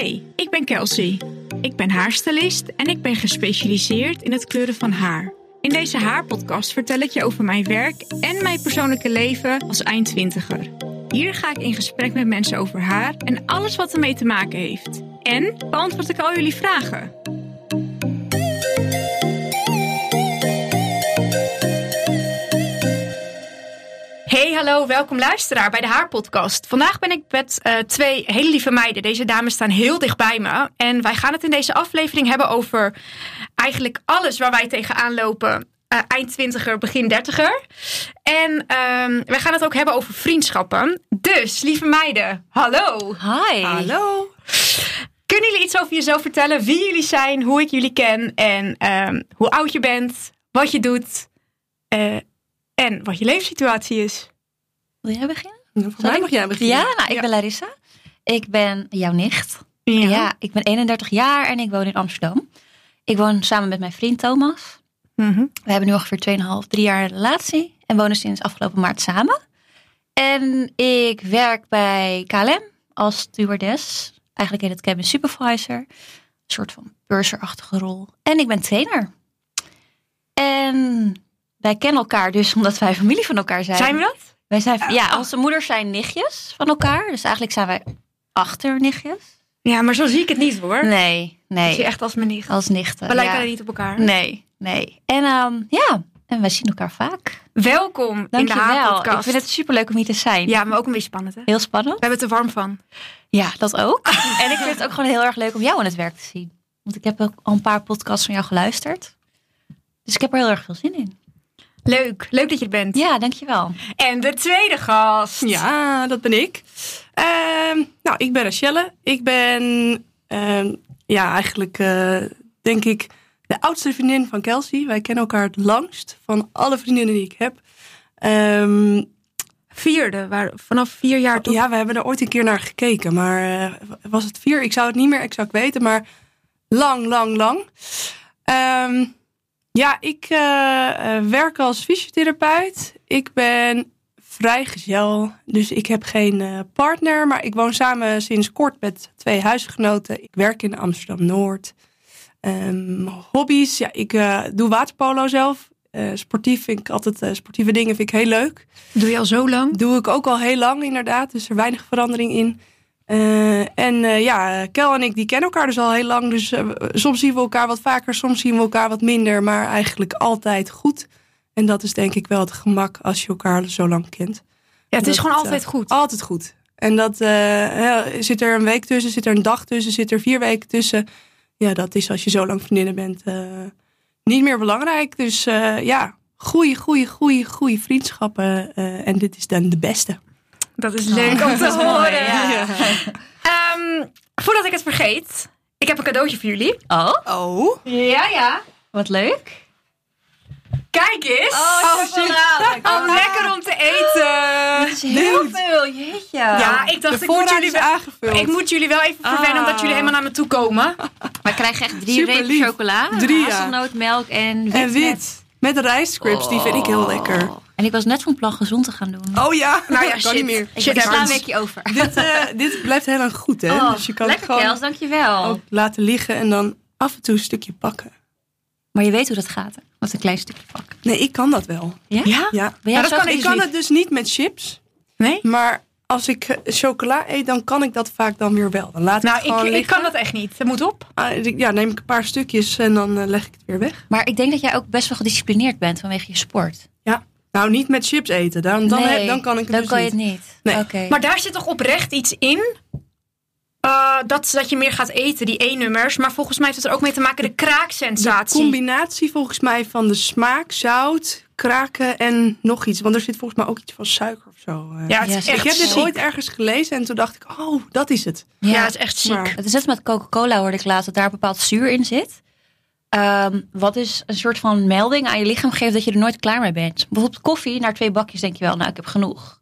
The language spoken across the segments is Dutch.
Hey, ik ben Kelsey. Ik ben haarstylist en ik ben gespecialiseerd in het kleuren van haar. In deze haarpodcast vertel ik je over mijn werk en mijn persoonlijke leven als eindtwintiger. Hier ga ik in gesprek met mensen over haar en alles wat ermee te maken heeft. En beantwoord ik al jullie vragen. Hey, hallo, welkom luisteraar bij de Haarpodcast. Vandaag ben ik met uh, twee hele lieve meiden. Deze dames staan heel dicht bij me. En wij gaan het in deze aflevering hebben over eigenlijk alles waar wij tegenaan lopen. Uh, eind twintiger, begin dertiger. En um, wij gaan het ook hebben over vriendschappen. Dus, lieve meiden, hallo. Hi. Hallo. Kunnen jullie iets over jezelf vertellen? Wie jullie zijn, hoe ik jullie ken en um, hoe oud je bent, wat je doet uh, en wat je leefsituatie is? Wil jij beginnen? Nou, voor mij mag jij beginnen. Ja, nou, ik ja. ben Larissa. Ik ben jouw nicht. Ja. ja. ik ben 31 jaar en ik woon in Amsterdam. Ik woon samen met mijn vriend Thomas. Mm -hmm. We hebben nu ongeveer 2,5, 3 jaar relatie en wonen sinds afgelopen maart samen. En ik werk bij KLM als stewardess. Eigenlijk heet het cabin supervisor. Een soort van purserachtige rol. En ik ben trainer. En wij kennen elkaar dus omdat wij familie van elkaar zijn. Zijn we dat? Wij zijn, ja, onze moeders zijn nichtjes van elkaar. Dus eigenlijk zijn wij achternichtjes. Ja, maar zo zie ik het niet hoor. Nee, nee. Ik zie echt als mijn nicht. Als nichten. We lijken ja. er niet op elkaar. Nee, nee. En um, ja, en wij zien elkaar vaak. Welkom Dank in de. Haarpodcast. Ik vind het superleuk om hier te zijn. Ja, maar ook een beetje spannend hè? Heel spannend. We hebben het er warm van. Ja, dat ook. en ik vind het ook gewoon heel erg leuk om jou aan het werk te zien. Want ik heb ook al een paar podcasts van jou geluisterd. Dus ik heb er heel erg veel zin in. Leuk, leuk dat je er bent. Ja, dankjewel. En de tweede gast. Ja, dat ben ik. Uh, nou, ik ben Rachelle. Ik ben uh, ja, eigenlijk uh, denk ik de oudste vriendin van Kelsey. Wij kennen elkaar het langst van alle vriendinnen die ik heb. Um, Vierde, waar, vanaf vier jaar toch? Ja, we hebben er ooit een keer naar gekeken. Maar uh, was het vier? Ik zou het niet meer exact weten, maar lang, lang, lang. Um, ja, ik uh, uh, werk als fysiotherapeut. Ik ben vrijgezel, dus ik heb geen uh, partner. Maar ik woon samen sinds kort met twee huisgenoten. Ik werk in Amsterdam-Noord. Um, hobby's, ja, ik doe waterpolo zelf. sportief vind ik altijd, sportieve dingen vind ik heel leuk. Doe je al zo lang? Doe ik ook al heel lang inderdaad, dus er weinig verandering in. Uh, en uh, ja, Kel en ik die kennen elkaar dus al heel lang. Dus uh, soms zien we elkaar wat vaker, soms zien we elkaar wat minder. Maar eigenlijk altijd goed. En dat is denk ik wel het gemak als je elkaar zo lang kent. Ja, het is gewoon altijd goed. Altijd goed. En dat zit er een week tussen, zit er een dag tussen, zit er vier weken tussen. Ja, dat is als je zo lang vriendinnen bent niet meer belangrijk. Dus ja, goeie, goeie, goeie, goeie vriendschappen. en dit is dan de beste. Dat is leuk oh, om te horen. Ja. Um, voordat ik het vergeet, ik heb een cadeautje voor jullie. Oh? Oh? Ja, ja. Wat leuk. Kijk eens. Oh, chocolade. Oh, lekker om te eten. Dat is heel Dude. veel, jeetje. Ja, ik dacht, de ik moet, jullie wel, aangevuld. ik moet jullie wel even verwennen, Ah. omdat jullie helemaal naar me toe komen. We krijgen echt drie Super repen lief. chocola. Drie, ja. Hazelnoot, melk en wit. En wit. Met rijstcrips, die vind ik heel lekker. En ik was net van plan gezond te gaan doen. Oh ja, Nou ja, kan niet meer. ik shit ik sla een weekje over. Dit, uh, dit blijft heel lang goed, hè? Oh, dus je kan lekker het gewoon Kels, dankjewel. ook laten liggen en dan af en toe een stukje pakken. Maar je weet hoe dat gaat, hè? Wat een klein stukje pakken. Nee, ik kan dat wel. Ja? Ja? Ja. Ben jij Maar dat zo kan Ik ik kan het dus niet met chips. Nee? Maar als ik eh, chocola eet, dan kan ik dat vaak dan weer wel. Dan laat ik Nou, het gewoon ik, ik liggen. kan dat echt niet. Het moet op. Ah, Ja, neem ik een paar stukjes en dan eh, leg ik het weer weg. Maar ik denk dat jij ook best wel gedisciplineerd bent vanwege je sport. Ja. Nou, niet met chips eten. Dan, dan, nee, dan kan ik het dan dus kan niet. je het niet. Nee. Maar daar zit toch oprecht iets in? Uh, dat, dat je meer gaat eten, die E-nummers. Maar volgens mij heeft het er ook mee te maken de De kraaksensatie. combinatie volgens mij van de smaak, zout, kraken en nog iets. Want er zit volgens mij ook iets van suiker of zo. eh. Ja, het Ja, is echt ik heb dit ooit ergens gelezen en toen dacht ik, oh, dat is het. Ja, het is echt ziek. Maar- Het is net met Coca-Cola hoorde ik laatst dat daar bepaald zuur in zit. Ehm, wat dus een soort van melding aan je lichaam geeft dat je er nooit klaar mee bent. Bijvoorbeeld koffie, na twee bakjes denk je wel, nou ik heb genoeg.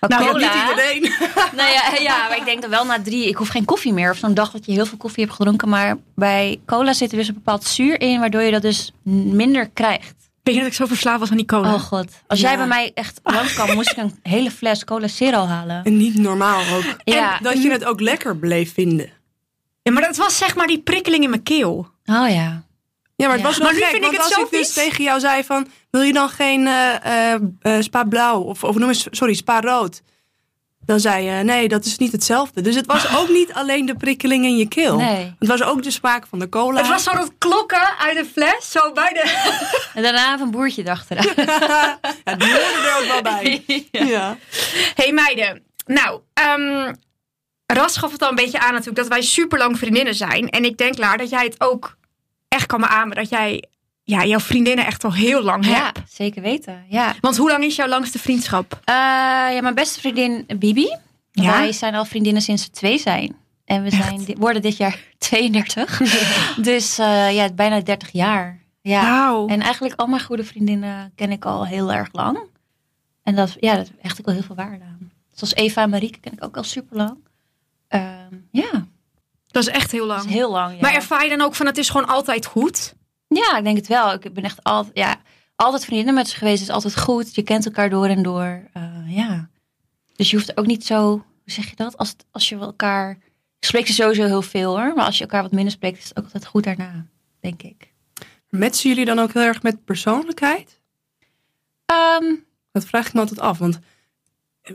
Maar Nou, cola, Niet iedereen. nou ja, ja, maar ik denk dan wel na drie, ik hoef geen koffie meer. Of zo'n dag dat je heel veel koffie hebt gedronken. Maar bij cola zit er dus een bepaald zuur in, waardoor je dat dus minder krijgt. Weet je dat ik zo verslaafd was aan die cola? Oh god. Als Ja. jij bij mij echt lang kwam, moest ik een hele fles cola zero halen. En niet normaal ook. Ja. En dat je het ook lekker bleef vinden. Ja, maar dat was zeg maar die prikkeling in mijn keel. Oh ja. Ja, maar het was wel Maar nu gek. vind ik want het als zo ik dus tegen jou zei van... Wil je dan geen eh, spa blauw? Of, of noem eens, sorry, spa rood. Dan zei je, nee, dat is niet hetzelfde. Dus het was ook niet alleen de prikkeling in je keel. Nee. Het was ook de smaak van de cola. Het was zo dat klokken uit de fles, zo bij de... En daarna een boertje erachteraan. ja, die hoorden er ook wel bij. ja. hey meiden, nou, ehm, Ras gaf het al een beetje aan natuurlijk dat wij super lang vriendinnen zijn. En ik denk, Laar, dat jij het ook echt kan beamen dat jij ja, jouw vriendinnen echt al heel lang Ja, hebt. zeker weten. Ja. Want hoe lang is jouw langste vriendschap? Eh, ja, mijn beste vriendin Bibi. Ja? Wij zijn al vriendinnen sinds we twee zijn. En we zijn, worden dit jaar 32. dus eh, ja, bijna 30 jaar. Ja. Wauw. En eigenlijk al mijn goede vriendinnen ken ik al heel erg lang. En dat, ja, dat hecht ik wel heel veel waarde aan. Zoals Eva en Marieke ken ik ook al super lang. Ehm, ja, Dat is echt heel dat lang. is heel lang. Ja. Maar ervaar je dan ook van het is gewoon altijd goed? Ja, ik denk het wel. Ik ben echt altijd, ja, altijd vriendinnen met ze geweest. Het is altijd goed. Je kent elkaar door en door. Eh, ja. Dus je hoeft ook niet zo, hoe zeg je dat? Als, als je elkaar, spreekt je sowieso heel veel hoor. Maar als je elkaar wat minder spreekt, is het ook altijd goed daarna, denk ik. Matchen jullie dan ook heel erg met persoonlijkheid? Ehm, Dat vraag ik me altijd af. Want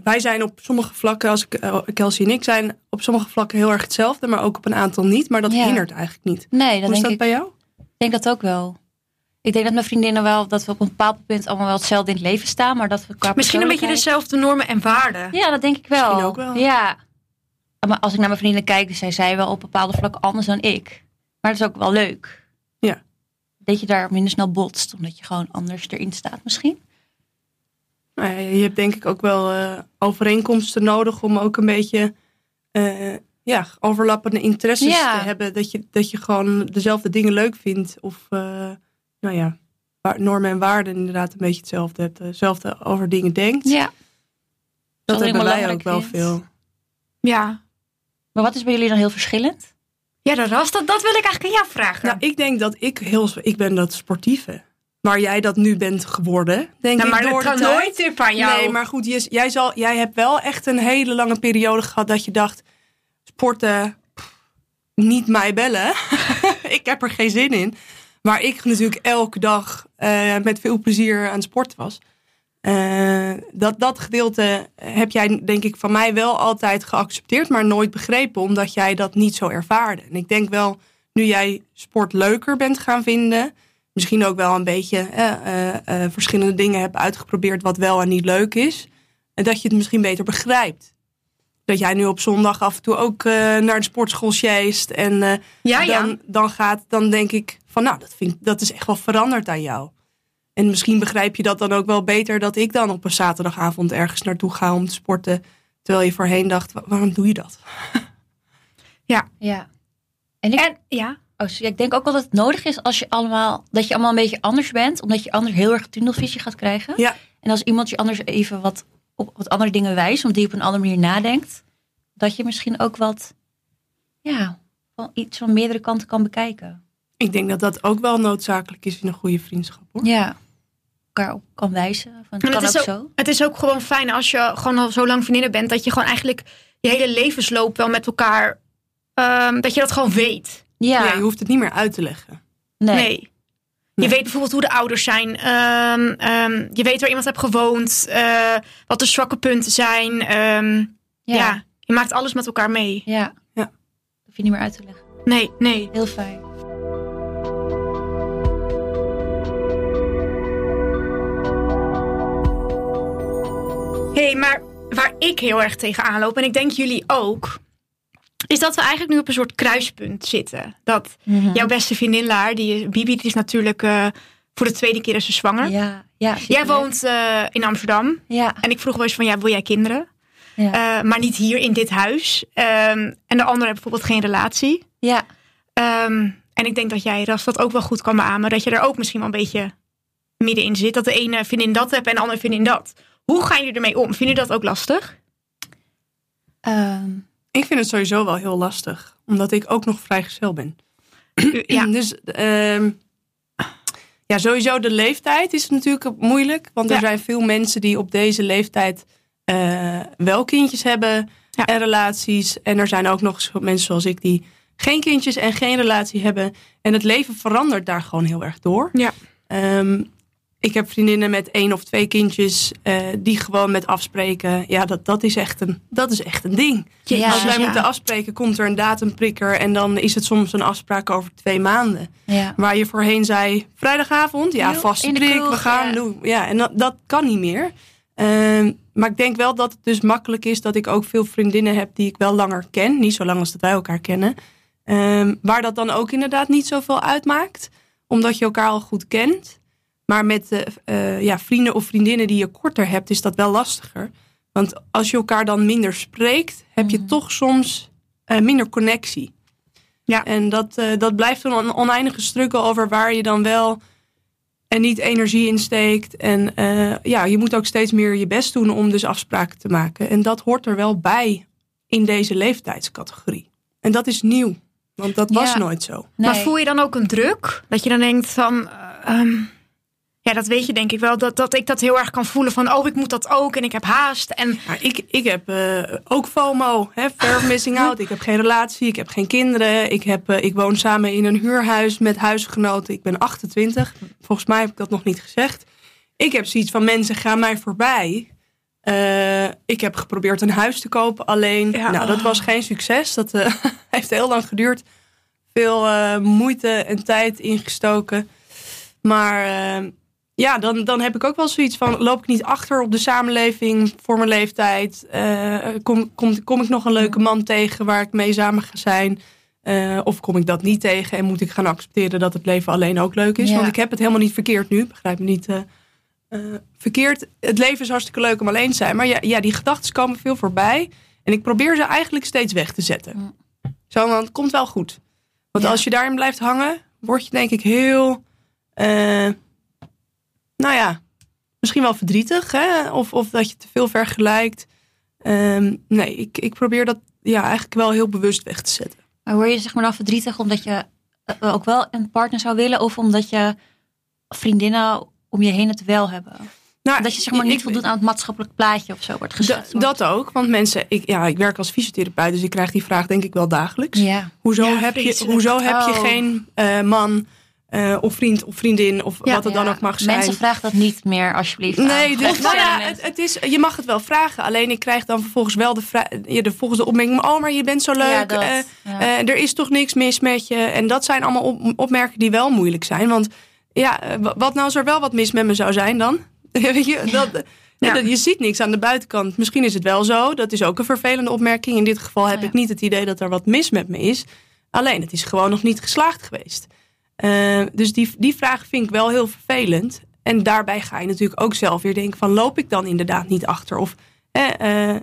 wij zijn op sommige vlakken, als ik, eh, Kelsey en ik zijn op sommige vlakken heel erg hetzelfde. Maar ook op een aantal niet. Maar dat Ja. hindert eigenlijk niet. nee, dat Hoe is denk dat ik. bij jou? Ik denk dat ook wel. Ik denk dat mijn vriendinnen wel, dat we op een bepaald punt allemaal wel hetzelfde in het leven staan. Maar dat we qua Misschien een beetje dezelfde normen en waarden. Ja, dat denk ik wel. Misschien ook wel. Ja. Maar als ik naar mijn vrienden kijk, dan zijn zij wel op bepaalde vlakken anders dan ik. Maar dat is ook wel leuk. Ja. Dat je daar minder snel botst, omdat je gewoon anders erin staat misschien. Nou ja, je hebt denk ik ook wel eh, overeenkomsten nodig om ook een beetje eh, ja, overlappende interesses Ja. te hebben. Dat je, dat je gewoon dezelfde dingen leuk vindt. Of eh, nou ja, waar- normen en waarden inderdaad een beetje hetzelfde hebt. Hetzelfde over dingen denkt. Ja. dat ik hebben wij ook wel vind. veel. Ja. Maar wat is bij jullie dan heel verschillend? Ja, dat Ras, dat, dat wil ik eigenlijk aan jou vragen. Nou, ik denk dat ik heel... Ik ben dat sportieve. Waar jij dat nu bent geworden, denk Nou, ik, maar door dat kan nooit aan jou. Nee, maar goed, jij, zal, jij hebt wel echt een hele lange periode gehad dat je dacht, sporten, niet mij bellen. ik heb er geen zin in. Maar ik natuurlijk elke dag eh, met veel plezier aan het sporten was. Eh, dat, dat gedeelte heb jij denk ik van mij wel altijd geaccepteerd, maar nooit begrepen, omdat jij dat niet zo ervaarde. En ik denk wel, nu jij sport leuker bent gaan vinden, misschien ook wel een beetje eh, eh, eh, verschillende dingen hebt uitgeprobeerd wat wel en niet leuk is. En dat je het misschien beter begrijpt. Dat jij nu op zondag af en toe ook eh, naar de sportschool sjeest. En eh, ja, ja. dan, dan gaat, dan denk ik van nou, dat, vind, dat is echt wel veranderd aan jou. En misschien begrijp je dat dan ook wel beter dat ik dan op een zaterdagavond ergens naartoe ga om te sporten. Terwijl je voorheen dacht, "Wa- waarom doe je dat? Ja. En ik, En, ja. Oh, ik denk ook wel dat het nodig is als je allemaal, dat je allemaal een beetje anders bent. Omdat je anders heel erg tunnelvisie gaat krijgen. Ja. En als iemand je anders even wat op wat andere dingen wijst, omdat die op een andere manier nadenkt, dat je misschien ook wat, ja, van iets van meerdere kanten kan bekijken. Ik denk dat dat ook wel noodzakelijk is in een goede vriendschap. Hoor. Ja. Elkaar op kan wijzen. Van, het En kan het ook is zo. Het is ook gewoon fijn als je gewoon al zo lang vriendinnen bent, dat je gewoon eigenlijk je hele levensloop wel met elkaar, ehm, dat je dat gewoon weet. Ja. Ja, je hoeft het niet meer uit te leggen. nee. Nee. Je Nee. weet bijvoorbeeld hoe de ouders zijn. Ehm, ehm, je weet waar iemand hebt gewoond. eh, wat de zwakke punten zijn. Ehm, ja. Ja. je maakt alles met elkaar mee. Ja. Ja. Hoef je niet meer uit te leggen. Nee, nee. Heel fijn. hey, maar waar ik heel erg tegenaan loop, en ik denk jullie ook, is dat we eigenlijk nu op een soort kruispunt zitten. Dat jouw beste vriendin Laar, die Bibi, die is natuurlijk eh, voor de tweede keer is ze zwanger. Ja. ja Jij woont eh, in Amsterdam. Ja. En ik vroeg wel eens van, ja, wil jij kinderen? Ja. Eh, maar niet hier in dit huis. Ehm, en de andere heeft bijvoorbeeld geen relatie. ja. Ehm, en ik denk dat jij Ras, dat ook wel goed kan beamen. Dat je er ook misschien wel een beetje middenin zit. Dat de ene vriendin dat hebt en de andere vriendin dat. Hoe gaan jullie ermee om? Vinden jullie dat ook lastig? Ehm, Ik vind het sowieso wel heel lastig. Omdat ik ook nog vrijgezel ben. ja. Dus ehm, ja, sowieso de leeftijd is natuurlijk moeilijk. Want er Ja. zijn veel mensen die op deze leeftijd eh, wel kindjes hebben Ja. en relaties. En er zijn ook nog mensen zoals ik die geen kindjes en geen relatie hebben. En het leven verandert daar gewoon heel erg door. Ja. Ehm, ik heb vriendinnen met één of twee kindjes eh, die gewoon met afspreken. Ja, dat, dat, is echt een, dat is echt een ding. Ja, Als wij ja. moeten afspreken, komt er een datumprikker. En dan is het soms een afspraak over twee maanden. Ja. Waar je voorheen zei, vrijdagavond, ja, vaste in de prik, we gaan doen. Ja, en dat, dat kan niet meer. Ehm, maar ik denk wel dat het dus makkelijk is dat ik ook veel vriendinnen heb die ik wel langer ken. Niet zo lang als dat wij elkaar kennen. Ehm, waar dat dan ook inderdaad niet zoveel uitmaakt. Omdat je elkaar al goed kent. Maar met eh, eh, ja, vrienden of vriendinnen die je korter hebt, is dat wel lastiger. Want als je elkaar dan minder spreekt, heb je Mhm. toch soms eh, minder connectie. Ja. En dat, eh, dat blijft een oneindige struggle over waar je dan wel en niet energie in steekt. En eh, ja, je moet ook steeds meer je best doen om dus afspraken te maken. En dat hoort er wel bij in deze leeftijdscategorie. En dat is nieuw, want dat was Ja. nooit zo. Maar voel je dan ook een druk? Dat je dan denkt van... eh, ehm, ja, dat weet je denk ik wel. Dat, dat ik dat heel erg kan voelen van... Oh, ik moet dat ook en ik heb haast. En Maar ik, ik heb eh, ook FOMO, hè, of missing out. Ik heb geen relatie, ik heb geen kinderen. Ik, heb, eh, ik woon samen in een huurhuis met huisgenoten. Ik ben 28. Volgens mij heb ik dat nog niet gezegd. Ik heb zoiets van mensen gaan mij voorbij. Eh, ik heb geprobeerd een huis te kopen alleen. Ja. Nou, dat was geen succes. Dat heeft heel lang geduurd. Veel moeite en tijd ingestoken. Maar ja, dan, dan heb ik ook wel zoiets van: loop ik niet achter op de samenleving voor mijn leeftijd? Eh, kom, kom, kom ik nog een leuke man tegen waar ik mee samen ga zijn? Eh, of kom ik dat niet tegen en moet ik gaan accepteren dat het leven alleen ook leuk is? Ja. Want ik heb het helemaal niet verkeerd nu, begrijp me niet. eh, verkeerd. Het leven is hartstikke leuk om alleen te zijn. Maar ja, ja die gedachten komen veel voorbij. En ik probeer ze eigenlijk steeds weg te zetten. Zo, want het komt wel goed. Want als je daarin blijft hangen, word je denk ik heel... nou ja, misschien wel verdrietig. Hè? Of, of dat je te veel vergelijkt. Ehm, nee, ik, ik probeer dat ja, eigenlijk wel heel bewust weg te zetten. Maar word je zeg maar dan verdrietig omdat je eh, ook wel een partner zou willen? Of omdat je vriendinnen om je heen het wel hebben? Nou, Dat je zeg maar niet ik- voldoet aan het maatschappelijk plaatje of zo wordt geschetst. dat ook, want mensen, ik, ja, ik werk als fysiotherapeut, dus ik krijg die vraag denk ik wel dagelijks. Ja. Hoezo Ja, heb je, hoezo heb je Oh. geen eh, man eh, of vriend of vriendin of Ja. wat het dan ook mag zijn? Mensen vragen dat niet meer alsjeblieft Nee, aan. dus, nou ja, het, het is, je mag het wel vragen. Alleen ik krijg dan vervolgens wel de, vra- ja, de opmerking. Oh, maar je bent zo leuk. Ja, dat. eh, Ja. eh, er is toch niks mis met je. En dat zijn allemaal op, opmerkingen die wel moeilijk zijn. Want ja, wa- wat nou als er wel wat mis met me zou zijn dan? Weet je, dat, Ja. dat- je ziet niks aan de buitenkant. Misschien is het wel zo. Dat is ook een vervelende opmerking. In dit geval heb Ja. ik niet het idee dat er wat mis met me is. Alleen, het is gewoon nog niet geslaagd geweest. Eh, dus die, die vraag vind ik wel heel vervelend. En daarbij ga je natuurlijk ook zelf weer denken van... loop ik dan inderdaad niet achter? Of eh,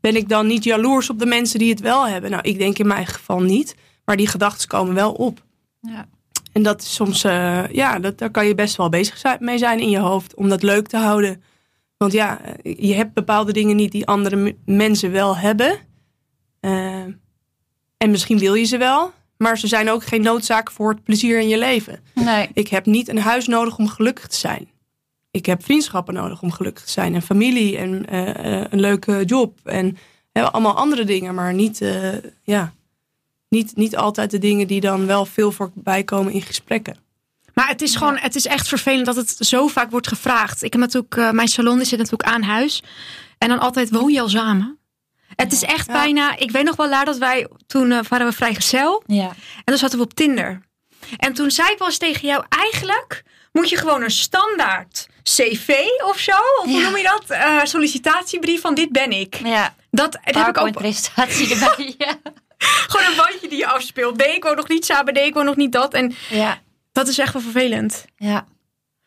ben ik dan niet jaloers op de mensen die het wel hebben? Nou, ik denk in mijn geval niet. Maar die gedachten komen wel op. Ja. En dat is soms, eh, ja, dat, daar kan je best wel bezig zijn, mee zijn in je hoofd. Om dat leuk te houden. Want ja, eh, je hebt bepaalde dingen niet die andere mensen wel hebben. Eh, en misschien wil je ze wel. Maar ze zijn ook geen noodzaak voor het plezier in je leven. Nee. Ik heb niet een huis nodig om gelukkig te zijn. Ik heb vriendschappen nodig om gelukkig te zijn. En familie en eh, eh, een leuke job. En allemaal andere dingen. Maar niet, eh, ja, niet, niet altijd de dingen die dan wel veel voorbij komen in gesprekken. Maar het is gewoon, het is echt vervelend dat het zo vaak wordt gevraagd. Ik heb natuurlijk, mijn salon die zit natuurlijk aan huis. En dan altijd woon je al samen. Het is echt Ja. bijna, ik weet nog wel laat dat wij, toen eh, waren we vrijgezel. Ja. En dan zaten we op Tinder. En toen zei ik wel eens tegen jou, eigenlijk moet je gewoon een standaard cv of zo. Of hoe Ja. noem je dat? Eh, sollicitatiebrief van dit ben ik. Ja. Dat, dat heb ik ook presentatie erbij. Ja. gewoon een bandje die je afspeelt. Nee, ik woon nog niet samen. Nee, ik woon nog niet dat. En Ja. dat is echt wel vervelend. Ja.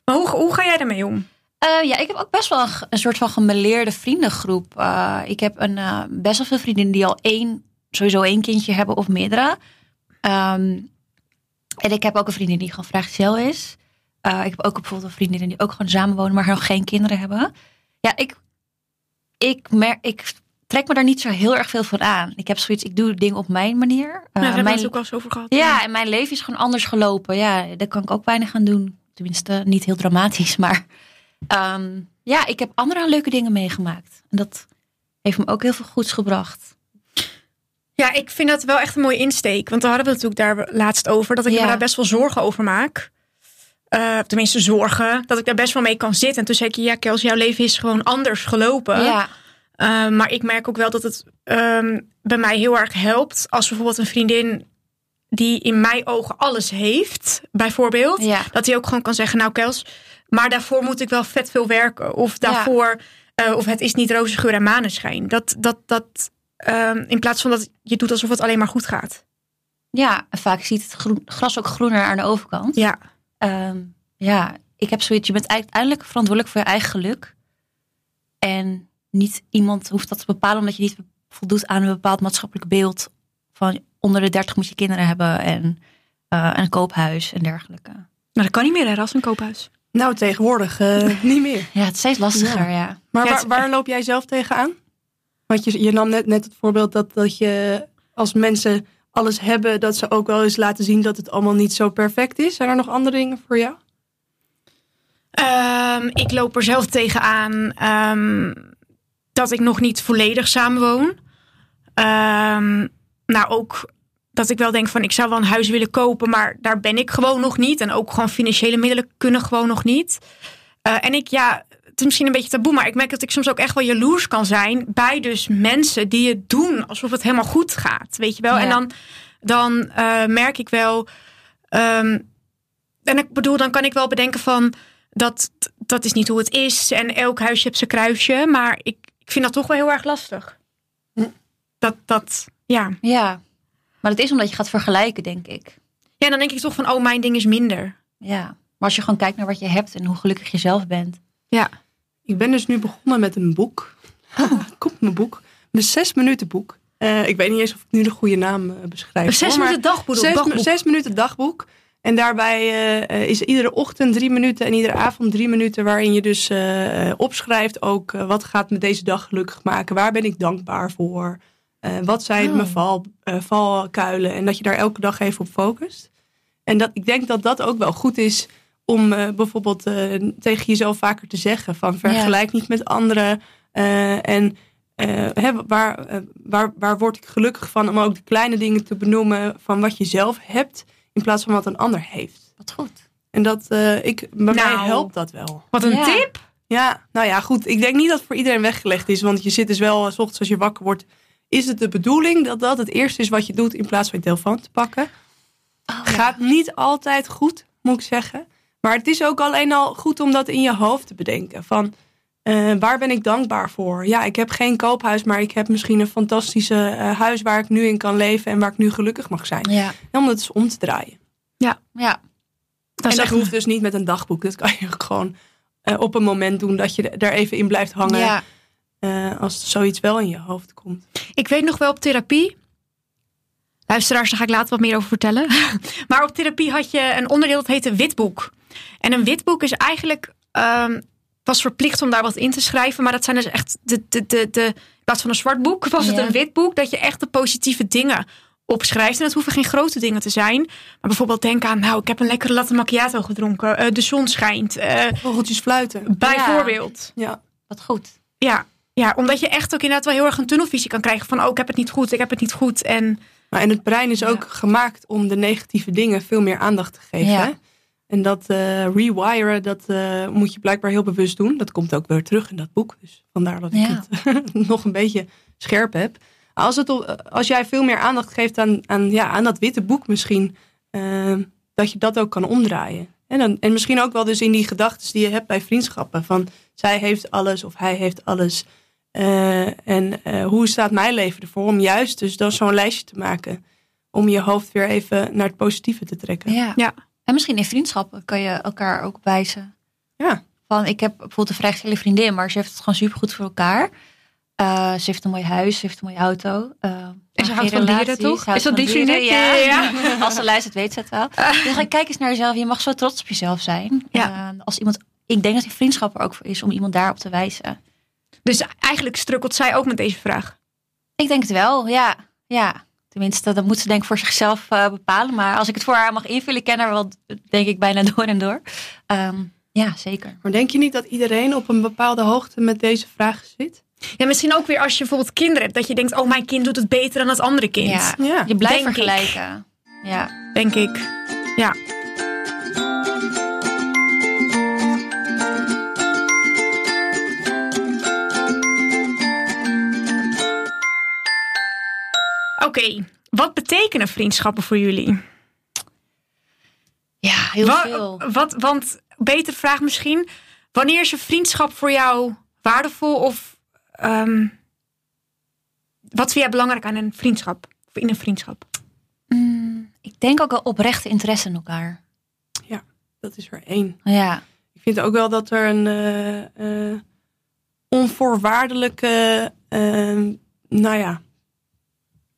Maar hoe, hoe ga jij daarmee om? Eh, ja, ik heb ook best wel een, soort van gemeleerde vriendengroep. Eh, ik heb een, eh, best wel veel vriendinnen die al één, sowieso één kindje hebben of meerdere. Ehm, en ik heb ook een vriendin die gewoon vrijgezel is. Ik heb ook bijvoorbeeld een vriendin die ook gewoon samenwonen, maar nog geen kinderen hebben. Ja, ik, ik, mer ik trek me daar niet zo heel erg veel van aan. Ik heb zoiets, ik doe dingen op mijn manier. Nou, daar hebben we mijn, het ook wel eens over gehad. ja, en mijn leven is gewoon anders gelopen. Ja, daar kan ik ook weinig aan doen. Tenminste, niet heel dramatisch, maar ehm, ja, ik heb andere leuke dingen meegemaakt. En dat heeft me ook heel veel goeds gebracht. Ja, ik vind dat wel echt een mooie insteek. Want daar hadden we het natuurlijk daar laatst over. Dat ik Ja. me daar best wel zorgen over maak. Eh, tenminste, zorgen. Dat ik daar best wel mee kan zitten. En toen zei ik, ja, Kels, jouw leven is gewoon anders gelopen. ja, Eh, maar ik merk ook wel dat het ehm, bij mij heel erg helpt. Als bijvoorbeeld een vriendin die in mijn ogen alles heeft, bijvoorbeeld. ja. Dat hij ook gewoon kan zeggen, nou Kels, maar daarvoor moet ik wel vet veel werken. Of daarvoor, eh, of het is niet roze geur en maneschijn. Dat, dat, dat, ehm, in plaats van dat je doet alsof het alleen maar goed gaat. ja, en vaak ziet het groen- gras ook groener aan de overkant. Ja, Ehm, ja, ik heb zoiets. Je bent uiteindelijk verantwoordelijk voor je eigen geluk. En niet iemand hoeft dat te bepalen omdat je niet voldoet aan een bepaald maatschappelijk beeld. Van onder de 30 moet je kinderen hebben en eh, een koophuis en dergelijke. nou dat kan niet meer hè, als een koophuis. Nou, tegenwoordig eh, niet meer. Ja, het is steeds lastiger, ja. Maar waar, waar loop jij zelf tegenaan? Want je, je nam net, net het voorbeeld dat, dat je als mensen alles hebben, dat ze ook wel eens laten zien dat het allemaal niet zo perfect is. Zijn er nog andere dingen voor jou? Ehm, ik loop er zelf tegenaan ehm dat ik nog niet volledig samenwoon. Ehm, nou, ook dat ik wel denk van ik zou wel een huis willen kopen, maar daar ben ik gewoon nog niet. En ook gewoon financiële middelen kunnen gewoon nog niet. Eh, en ik, ja, het is misschien een beetje taboe, maar ik merk dat ik soms ook echt wel jaloers kan zijn bij dus mensen die het doen alsof het helemaal goed gaat. Weet je wel? Ja. En dan, dan eh, merk ik wel. ehm, en ik bedoel, dan kan ik wel bedenken van dat, dat is niet hoe het is. En elk huisje heeft zijn kruisje. Maar ik, ik vind dat toch wel heel erg lastig. Hm. Dat, dat, ja. Ja, maar dat is omdat je gaat vergelijken, denk ik. Ja, dan denk ik toch van, oh, mijn ding is minder. Ja, maar als je gewoon kijkt naar wat je hebt en hoe gelukkig je zelf bent. Ja. Ik ben dus nu begonnen met een boek. Komt mijn boek. Een zes minuten boek. Eh, ik weet niet eens of ik nu de goede naam eh, beschrijf. Een zes minuten dagboek. zes, dagboek. zes minuten dagboek. En daarbij eh, is iedere ochtend drie minuten en iedere avond drie minuten waarin je dus opschrijft ook wat gaat me deze dag gelukkig maken. Waar ben ik dankbaar voor? Eh, wat zijn Oh. mijn val, eh, valkuilen? En dat je daar elke dag even op focust. En dat, ik denk dat dat ook wel goed is om eh, bijvoorbeeld eh, tegen jezelf vaker te zeggen. Van vergelijk niet met anderen. eh, en eh, hè, waar, waar, waar word ik gelukkig van om ook de kleine dingen te benoemen van wat je zelf hebt. In plaats van wat een ander heeft. Wat goed. En dat, eh, ik, bij mij Nou. helpt dat wel. Wat een Ja. tip. Ja, nou ja, goed. Ik denk niet dat het voor iedereen weggelegd is. Want je zit dus wel, s ochtends als je wakker wordt. Is het de bedoeling dat dat het eerste is wat je doet in plaats van je telefoon te pakken? Oh, ja. Gaat niet altijd goed, moet ik zeggen. Maar het is ook alleen al goed om dat in je hoofd te bedenken. Van eh, waar ben ik dankbaar voor? Ja, ik heb geen koophuis, maar ik heb misschien een fantastische eh, huis waar ik nu in kan leven en waar ik nu gelukkig mag zijn. Ja, En om dat eens om te draaien. ja. Dat en dat echt hoeft dus niet met een dagboek. Dat kan je gewoon eh, op een moment doen dat je er even in blijft hangen. ja. Eh, als zoiets wel in je hoofd komt. Ik weet nog wel op therapie. Luisteraars, daar ga ik later wat meer over vertellen. maar op therapie had je een onderdeel dat heette witboek. En een witboek is eigenlijk. ehm was verplicht om daar wat in te schrijven. Maar dat zijn dus echt. De, de, de, de, in plaats van een zwart boek was het Ja. een wit boek. Dat je echt de positieve dingen opschrijft. En dat hoeven geen grote dingen te zijn. Maar bijvoorbeeld denk aan. Nou, ik heb een lekkere latte macchiato gedronken. eh, de zon schijnt. eh, Vogeltjes fluiten. bijvoorbeeld. Ja. Wat goed. Ja. Ja, omdat je echt ook inderdaad wel heel erg een tunnelvisie kan krijgen. Van, oh, ik heb het niet goed. Ik heb het niet goed. En Maar en het brein is ook gemaakt om de negatieve dingen veel meer aandacht te geven. Ja. En dat eh rewiren, dat eh, moet je blijkbaar heel bewust doen. Dat komt ook weer terug in dat boek. Dus vandaar dat ik Ja. het nog een beetje scherp heb. Als, het op, als jij veel meer aandacht geeft aan, aan, ja, aan dat witte boek misschien, eh, dat je dat ook kan omdraaien. En, dan, en misschien ook wel dus in die gedachten die je hebt bij vriendschappen. Van zij heeft alles of hij heeft alles. Eh, en eh, hoe staat mijn leven ervoor? Om juist dus dan zo'n lijstje te maken. Om je hoofd weer even naar het positieve te trekken. Ja. Ja. En misschien in vriendschappen kan je elkaar ook wijzen. Ja. Van, ik heb bijvoorbeeld een vrijgestelde vriendin, maar ze heeft het gewoon super goed voor elkaar. Eh, ze heeft een mooi huis, ze heeft een mooie auto. eh, En ze houdt van relatie. dieren, toch? Is dat die vriendin? Ja. Ja, Als ze luistert, weet ze het wel. Dus ga- kijk eens naar jezelf. Je mag zo trots op jezelf zijn. Ja. Eh, als iemand, ik denk dat die vriendschap er ook voor is om iemand daarop te wijzen. Dus eigenlijk strukkelt zij ook met deze vraag. Ik denk het wel, ja. ja. Tenminste, dat moet ze denk ik voor zichzelf eh, bepalen. Maar als ik het voor haar mag invullen, ik ken haar wel, denk ik, bijna door en door. Ehm, ja, zeker. Maar denk je niet dat iedereen op een bepaalde hoogte met deze vraag zit? Ja, misschien ook weer als je bijvoorbeeld kinderen hebt. Dat je denkt, oh mijn kind doet het beter dan het andere kind. Ja. Ja. Je blijft Denk ik. vergelijken. Ja. Denk ik. Ja. Oké, wat betekenen vriendschappen voor jullie? Ja, heel veel. Wat, want, betere vraag misschien. Wanneer is een vriendschap voor jou waardevol? Of ehm, wat vind jij belangrijk aan een vriendschap? Of in een vriendschap? Mm, ik denk ook wel oprechte interesse in elkaar. Dat is er één. Ja. Ik vind ook wel dat er een eh, eh, onvoorwaardelijke, eh, nou ja,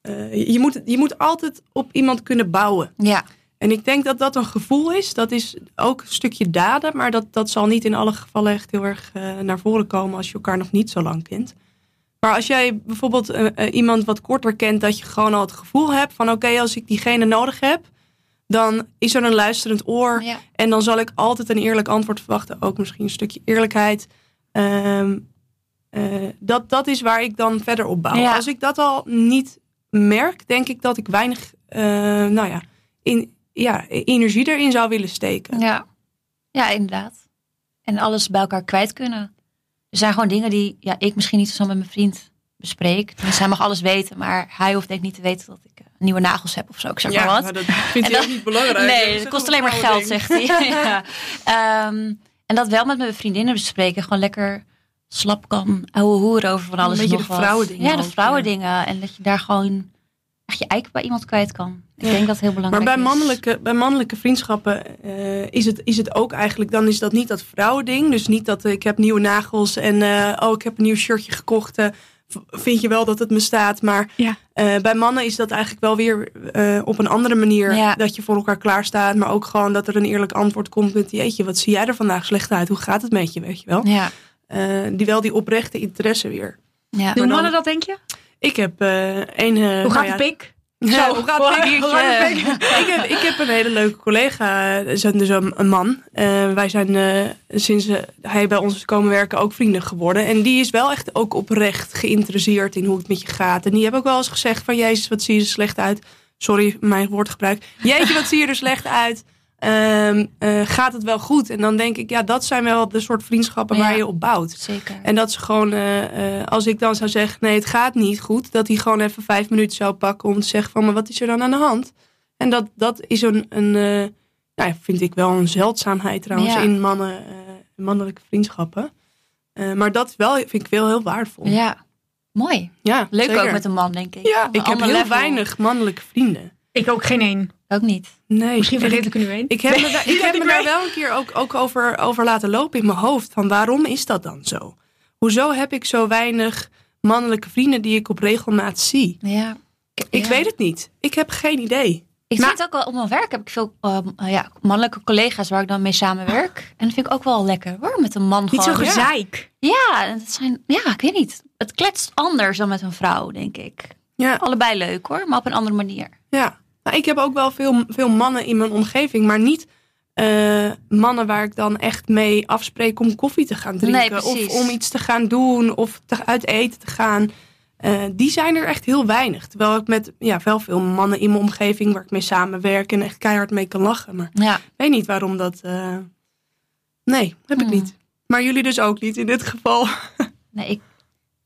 eh, je, moet, je moet altijd op iemand kunnen bouwen. Ja. En ik denk dat dat een gevoel is. Dat is ook een stukje daden, maar dat, dat zal niet in alle gevallen echt heel erg eh, naar voren komen als je elkaar nog niet zo lang kent. Maar als jij bijvoorbeeld eh, iemand wat korter kent, dat je gewoon al het gevoel hebt van oké, als ik diegene nodig heb, dan is er een luisterend oor. ja. En dan zal ik altijd een eerlijk antwoord verwachten. Ook misschien een stukje eerlijkheid. Ehm, eh, dat, dat is waar ik dan verder op bouw. Ja. Als ik dat al niet merk, denk ik dat ik weinig eh, nou ja, in, ja, energie erin zou willen steken. Ja. ja, inderdaad. En alles bij elkaar kwijt kunnen. Er zijn gewoon dingen die ja, ik misschien niet zo met mijn vriend bespreek. Tenminste, hij mag alles weten, maar hij hoeft denk ik niet te weten dat ik eh, nieuwe nagels heb of zo. Ik zeg maar wat. maar dat vindt hij dat- ook niet belangrijk. Nee, het kost alleen maar geld, ding. zegt hij. ja. Ehm, en dat wel met mijn vriendinnen bespreken. Gewoon lekker slap kan ouwe hoeren over van alles. en beetje nog de vrouwendingen Ja, de vrouwendingen. En dat je daar gewoon echt je eiken bij iemand kwijt kan. Ik Ja. denk dat het heel Maar belangrijk bij is. mannelijke, bij mannelijke vriendschappen eh, is, het, is het ook eigenlijk, dan is dat niet dat vrouwending. Dus niet dat eh, ik heb nieuwe nagels en eh, oh, ik heb een nieuw shirtje gekocht. vind je wel dat het me staat? Maar Ja. eh, bij mannen is dat eigenlijk wel weer eh, op een andere manier. Ja. Dat je voor elkaar klaar staat. Maar ook gewoon dat er een eerlijk antwoord komt met, jeetje, wat zie jij er vandaag slecht uit? Hoe gaat het met je, weet je wel? Ja, Eh, die wel die oprechte interesse weer. ja. Doen dan- mannen dat, denk je? Ik heb eh een... eh, Hoe gaat nou de pik? Zo, hoe gaat het? ik, heb, ik heb een hele leuke collega, eh, is dus een, een man. Eh, wij zijn eh, sinds eh, hij bij ons is komen werken ook vrienden geworden. En die is wel echt ook oprecht geïnteresseerd in hoe het met je gaat. En die hebben ook wel eens gezegd van... Jezus, wat zie je er slecht uit. Sorry, mijn woordgebruik. Jeetje, wat zie je er slecht uit. Ehm, eh, gaat het wel goed? En dan denk ik, ja, dat zijn wel de soort vriendschappen waar je op bouwt. Zeker. En dat ze gewoon, eh, eh, als ik dan zou zeggen, nee, het gaat niet goed, dat hij gewoon even vijf minuten zou pakken om te zeggen van, maar wat is er dan aan de hand? En dat, dat is een, een eh, nou ja, vind ik wel een zeldzaamheid trouwens Ja. in mannen, eh, mannelijke vriendschappen. Eh, maar dat wel, vind ik wel heel waardevol. Ja, mooi. Ja, Leuk zeker. ook met een man, denk ik. Ja, ik heb heel level. weinig mannelijke vrienden. Ik ook geen één. Ook niet. Nee, Misschien En vergeet ik, er nu één. ik heb me, daar, ik heb me daar wel een keer ook, ook over, over laten lopen in mijn hoofd. Van waarom is dat dan zo? Hoezo heb ik zo weinig mannelijke vrienden die ik op regelmaat zie? Ja. Ik Ja. weet het niet. Ik heb geen idee. Ik Maar- vind ook wel op mijn werk heb ik veel ehm, uh, ja, mannelijke collega's waar ik dan mee samenwerk. En dat vind ik ook wel lekker hoor, met een man Niet zo gezeik. Ja, dat zijn, ja, ik weet niet. Het kletst anders dan met een vrouw, denk ik. Ja, Allebei leuk hoor, maar op een andere manier. ja. Nou, ik heb ook wel veel, veel mannen in mijn omgeving, maar niet eh, mannen waar ik dan echt mee afspreek om koffie te gaan drinken. Nee, of om iets te gaan doen of te, uit eten te gaan. Eh, die zijn er echt heel weinig. Terwijl ik met ja, wel veel mannen in mijn omgeving waar ik mee samenwerk en echt keihard mee kan lachen. Maar Ja, ik weet niet waarom dat. eh, Nee, heb ik Hmm. niet. Maar jullie dus ook niet in dit geval. nee, ik,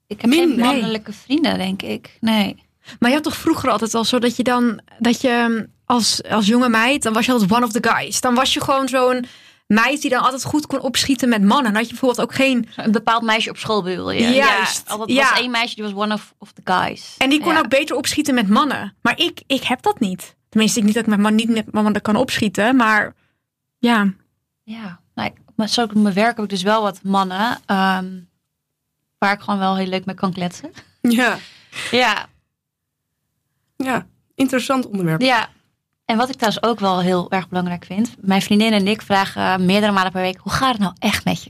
ik heb Min- geen nee. mannelijke vrienden, denk ik. Nee. Maar je had toch vroeger altijd al zo dat je dan, dat je als, als jonge meid, dan was je altijd one of the guys. Dan was je gewoon zo'n meid die dan altijd goed kon opschieten met mannen. Dan had je bijvoorbeeld ook geen, Een bepaald meisje op school bedoel je? Juist, Ja, altijd ja. was één meisje die was one of, of the guys. en die kon Ja. ook beter opschieten met mannen. Maar ik, ik heb dat niet. Tenminste, ik niet dat ik met man, niet met mannen kan opschieten, maar ja. Ja, nou, maar zo op mijn werk heb ik dus wel wat mannen. ehm, waar ik gewoon wel heel leuk mee kan kletsen. ja, Ja, ja. Interessant onderwerp. ja. En wat ik trouwens ook wel heel erg belangrijk vind. Mijn vriendin en ik vragen meerdere malen per week. Hoe gaat het nou echt met je?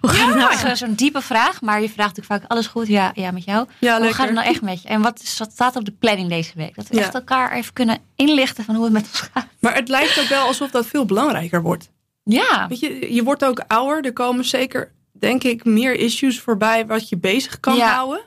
Hoe gaat het nou? Zo- Zo'n diepe vraag. Maar je vraagt natuurlijk vaak alles goed? Ja, ja met jou. Ja, Hoe lekker. gaat het nou echt met je? En wat, is, wat staat op de planning deze week? Dat we Ja. echt elkaar even kunnen inlichten van hoe het met ons gaat. Maar het lijkt ook wel alsof dat veel belangrijker wordt. Ja, Weet je, je wordt ook ouder. Er komen zeker denk ik, meer issues voorbij wat je bezig kan Ja. houden.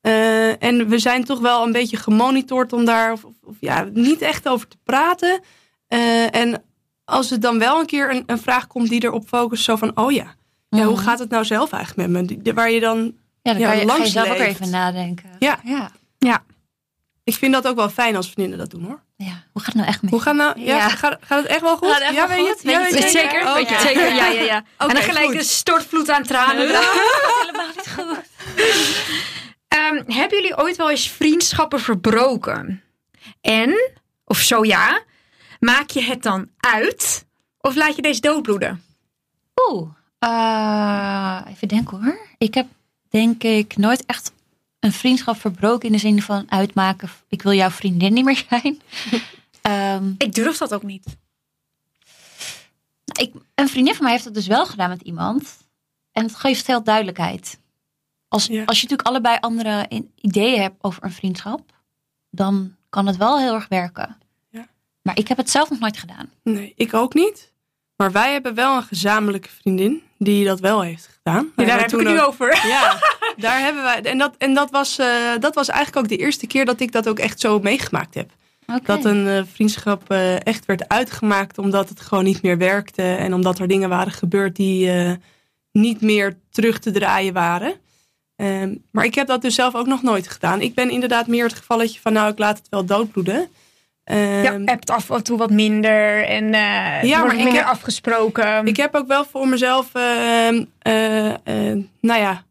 Eh, en we zijn toch wel een beetje gemonitord om daar of, of- ja, niet echt over te praten. Eh, en als er dan wel een keer een, een vraag komt die erop focust, zo van, oh ja, ja hoe Mhm. gaat het nou zelf eigenlijk met me? Waar je dan, Ja, dan ja, kan je, langs zelf ook even nadenken. Ja. ja. ik vind dat ook wel fijn als vriendinnen dat doen hoor. Ja. Hoe gaat het nou echt met Hoe gaat, nou, ja, Ja. Gaat, gaat het echt wel goed? Het echt ja, wel weet je goed? het? Weet Ja, je weet het je Zeker, het? weet je het Oké. zeker. Ja, ja, ja. en dan gelijk goed. een stortvloed aan tranen. Helemaal niet goed. Ehm, hebben jullie ooit wel eens vriendschappen verbroken? En, of zo ja, maak je het dan uit? Of laat je deze doodbloeden? Oeh, eh, even denken hoor. Ik heb denk ik nooit echt een vriendschap verbroken in de zin van uitmaken. Ik wil jouw vriendin niet meer zijn. Ehm, Ik durf dat ook niet. ik, een vriendin van mij heeft dat dus wel gedaan met iemand. En het geeft veel duidelijkheid. Als, Ja. als je natuurlijk allebei andere in- ideeën hebt over een vriendschap, dan kan het wel heel erg werken. Ja. Maar ik heb het zelf nog nooit gedaan. Nee, ik ook niet. Maar wij hebben wel een gezamenlijke vriendin die dat wel heeft gedaan. Ja, daar hebben heb ik het nu over. Ja, daar hebben wij. En, dat, en dat, was, eh, dat was eigenlijk ook de eerste keer dat ik dat ook echt zo meegemaakt heb. Oké. Dat een eh, vriendschap eh, echt werd uitgemaakt omdat het gewoon niet meer werkte. En omdat er dingen waren gebeurd die eh, niet meer terug te draaien waren. Ehm, maar ik heb dat dus zelf ook nog nooit gedaan. Ik ben inderdaad meer het gevalletje van nou, ik laat het wel doodbloeden. Ehm, Ja, hebt af en toe wat minder en eh ja, wordt ik minder heb- afgesproken. Ik heb ook wel voor mezelf, ehm, eh, eh, nou ja,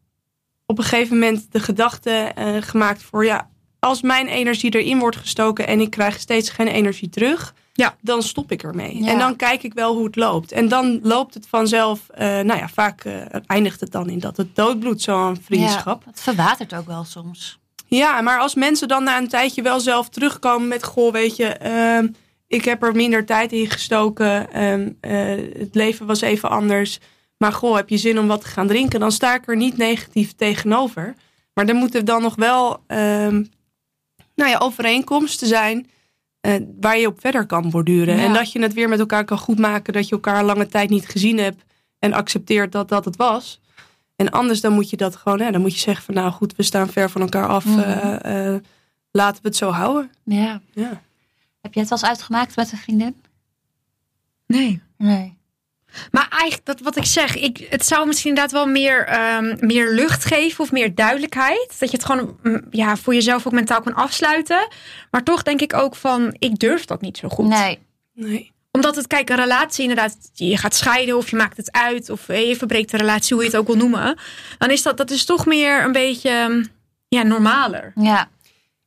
op een gegeven moment de gedachte gemaakt voor ja, als mijn energie erin wordt gestoken en ik krijg steeds geen energie terug, Ja. dan stop ik ermee. Ja. En dan kijk ik wel hoe het loopt. En dan loopt het vanzelf, eh, nou ja, vaak eh, eindigt het dan in dat het doodbloedt, zo'n vriendschap. Ja, het verwatert ook wel soms. Ja, maar als mensen dan na een tijdje wel zelf terugkomen met... Goh, weet je, ehm, ik heb er minder tijd in gestoken. ehm, eh, het leven was even anders. Maar goh, heb je zin om wat te gaan drinken? Dan sta ik er niet negatief tegenover. Maar er moeten dan nog wel ehm, nou ja, overeenkomsten zijn... eh, waar je op verder kan borduren. Ja. En dat je het weer met elkaar kan goedmaken. Dat je elkaar lange tijd niet gezien hebt. En accepteert dat dat het was. En anders dan moet je dat gewoon, hè, dan moet je zeggen van nou goed, we staan ver van elkaar af. Mhm. eh, eh, laten we het zo houden. Ja. Ja. Heb je het wel eens uitgemaakt met een vriendin? Nee. Nee. Maar eigenlijk, dat wat ik zeg, ik, het zou misschien inderdaad wel meer, ehm, meer lucht geven of meer duidelijkheid. Dat je het gewoon mm, ja, voor jezelf ook mentaal kan afsluiten. Maar toch denk ik ook van, ik durf dat niet zo goed. Nee. Nee. Omdat het, kijk, een relatie inderdaad, je gaat scheiden of je maakt het uit. Of eh, je verbreekt de relatie, hoe je het ook wil noemen. Dan is dat, dat is toch meer een beetje, mm, ja, normaler. Ja.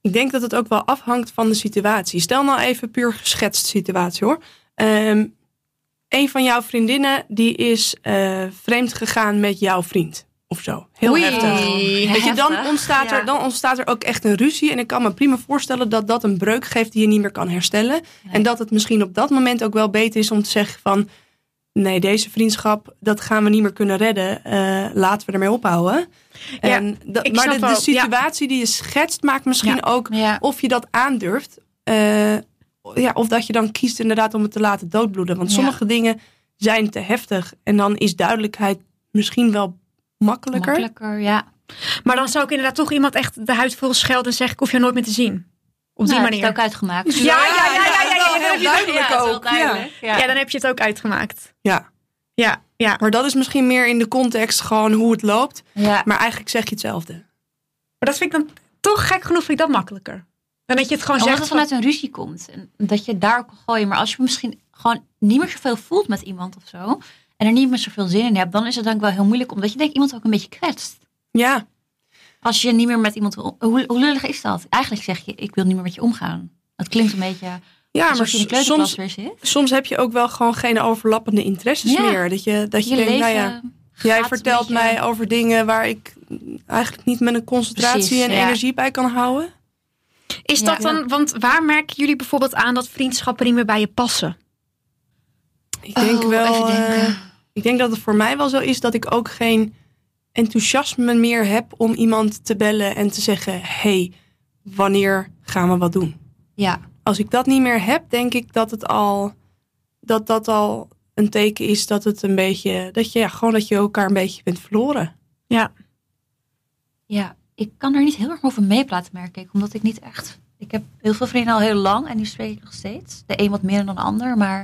Ik denk dat het ook wel afhangt van de situatie. Stel nou even puur geschetst situatie hoor. Ehm een van jouw vriendinnen die is eh, vreemd gegaan met jouw vriend. Of zo. Heel Oei. heftig. Weet je, dan ontstaat, Ja. er, dan ontstaat er ook echt een ruzie. En ik kan me prima voorstellen dat dat een breuk geeft die je niet meer kan herstellen. En dat het misschien op dat moment ook wel beter is om te zeggen van... Nee, deze vriendschap, dat gaan we niet meer kunnen redden. Eh, laten we ermee ophouden. Ja, en dat, maar de, de wel, ja. situatie die je schetst maakt misschien ook of je dat aandurft. eh, ja, of dat je dan kiest inderdaad om het te laten doodbloeden. Want Ja. sommige dingen zijn te heftig. En dan is duidelijkheid misschien wel makkelijker. Makkelijker, ja. Maar dan zou ik inderdaad toch iemand echt de huid vol schelden en zeggen, ik hoef je nooit meer te zien. Op die Nou, heb je manier. het ook uitgemaakt. Ja, ja, ja, ja, ja, ja, ja, heel ja, duidelijk Ja, is ook. duidelijk. Ja. Ja, dan heb je het ook uitgemaakt. Ja. Ja, ja. Maar dat is misschien meer in de context gewoon hoe het loopt. Ja. Maar eigenlijk zeg je hetzelfde. Maar dat vind ik dan toch gek genoeg, vind ik dat makkelijker. Dan dat je het gewoon Omdat zegt het van, vanuit een ruzie komt. En dat je daar kan gooien. Maar als je misschien gewoon niet meer zoveel voelt met iemand of zo. En er niet meer zoveel zin in hebt. Dan is het dan ook wel heel moeilijk. Omdat je denkt iemand ook een beetje kwetst. Ja, Als je niet meer met iemand wil. Hoe, hoe lullig is dat? Eigenlijk zeg je ik wil niet meer met je omgaan. Dat klinkt een beetje ja maar je in soms, weer zit. soms heb je ook wel gewoon geen overlappende interesses Ja. meer. Dat je, dat je, Je denkt, nou ja, jij vertelt beetje- mij over dingen waar ik eigenlijk niet met een concentratie Precies, en ja. energie bij kan houden. Is dat Ja. dan, want waar merken jullie bijvoorbeeld aan dat vriendschappen niet meer bij je passen? Ik denk Oh, wel. eh, ik denk dat het voor mij wel zo is dat ik ook geen enthousiasme meer heb om iemand te bellen en te zeggen: hey, wanneer gaan we wat doen? Ja, Als ik dat niet meer heb, denk ik dat het al dat dat al een teken is dat het een beetje, dat je ja, gewoon dat je elkaar een beetje bent verloren. Ja, ik kan er niet heel erg over meepraten, merk ik. Omdat ik niet echt... Ik heb heel veel vrienden al heel lang en die spreek ik nog steeds. De een wat meer dan de ander, maar...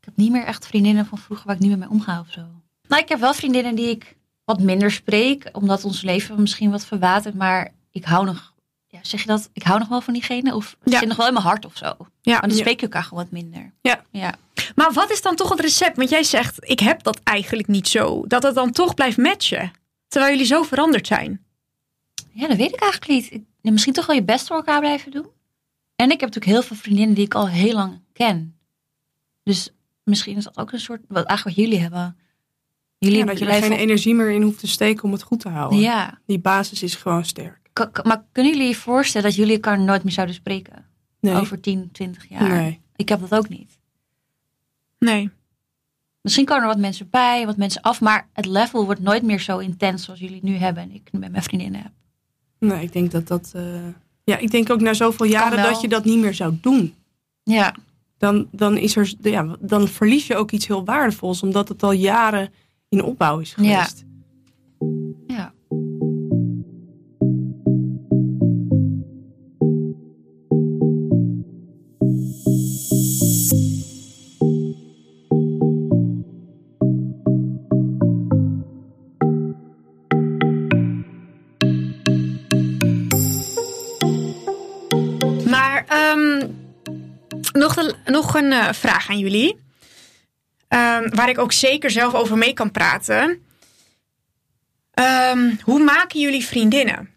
Ik heb niet meer echt vriendinnen van vroeger waar ik niet meer mee omga of zo. Nou, ik heb wel vriendinnen die ik wat minder spreek. Omdat ons leven misschien wat verwatert. Maar ik hou nog... Ja, zeg je dat? Ik hou nog wel van diegene? Of het Ja. zit nog wel in mijn hart of zo. Ja. Maar dan spreek je elkaar gewoon wat minder. Ja. Ja. Maar wat is dan toch het recept? Want jij zegt, ik heb dat eigenlijk niet zo. Dat het dan toch blijft matchen. Terwijl jullie zo veranderd zijn. Ja, dat weet ik eigenlijk niet. Ik, misschien toch wel je best voor elkaar blijven doen. En ik heb natuurlijk heel veel vriendinnen die ik al heel lang ken. Dus misschien is dat ook een soort, wat eigenlijk wat jullie hebben. Jullie Ja, dat je er geen energie meer in hoeft te steken om het goed te houden. Ja, Die basis is gewoon sterk. K- maar kunnen jullie je voorstellen dat jullie elkaar nooit meer zouden spreken? Nee. Over 10, 20 jaar? nee. Ik heb dat ook niet. Nee. Misschien komen er wat mensen bij, wat mensen af. Maar het level wordt nooit meer zo intens zoals jullie nu hebben. En ik met mijn vriendinnen heb. Nee, ik denk dat dat. eh, Ja, ik denk ook na zoveel jaren dat je dat niet meer zou doen. Ja, Dan, dan, is er, ja, dan verlies je ook iets heel waardevols, omdat het al jaren in opbouw is geweest. ja. Nog, de- nog een eh, vraag aan jullie. Ehm, waar ik ook zeker zelf over mee kan praten. Ehm, hoe maken jullie vriendinnen?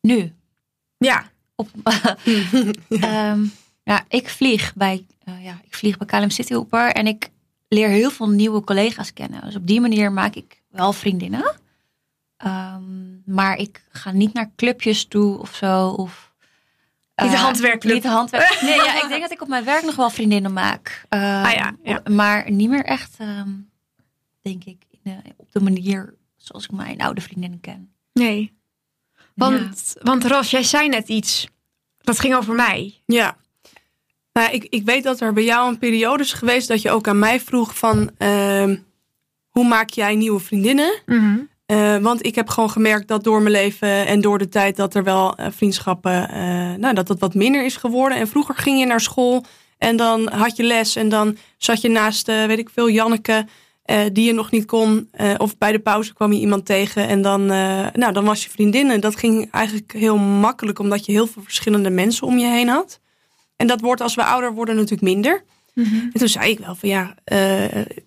Nu. Ja, Op, Ehm, ja, ik vlieg bij, eh, ja, ik vlieg bij KLM City Hopper en ik leer heel veel nieuwe collega's kennen. Dus op die manier maak ik wel vriendinnen. Maar ik ga niet naar clubjes toe of zo. Of, Niet de eh, handwerkclub. Niet. Nee, ja, ik denk dat ik op mijn werk nog wel vriendinnen maak. Ehm, Ah ja, ja. Maar niet meer echt, ehm, denk ik, in de- op de manier zoals ik mijn oude vriendinnen ken. nee. Want, want Ros, jij zei net iets. Dat ging over mij. Ja. Nou, ik, ik weet dat er bij jou een periode is geweest dat je ook aan mij vroeg van ehm, hoe maak jij nieuwe vriendinnen? Eh, want ik heb gewoon gemerkt dat door mijn leven en door de tijd dat er wel eh, vriendschappen, eh, nou, dat het wat minder is geworden. En vroeger ging je naar school en dan had je les en dan zat je naast, weet ik veel, Janneke, die je nog niet kon. Of bij de pauze kwam je iemand tegen en dan, nou, dan was je vriendin. En dat ging eigenlijk heel makkelijk, omdat je heel veel verschillende mensen om je heen had. En dat wordt als we ouder worden natuurlijk minder. En toen zei ik wel van ja,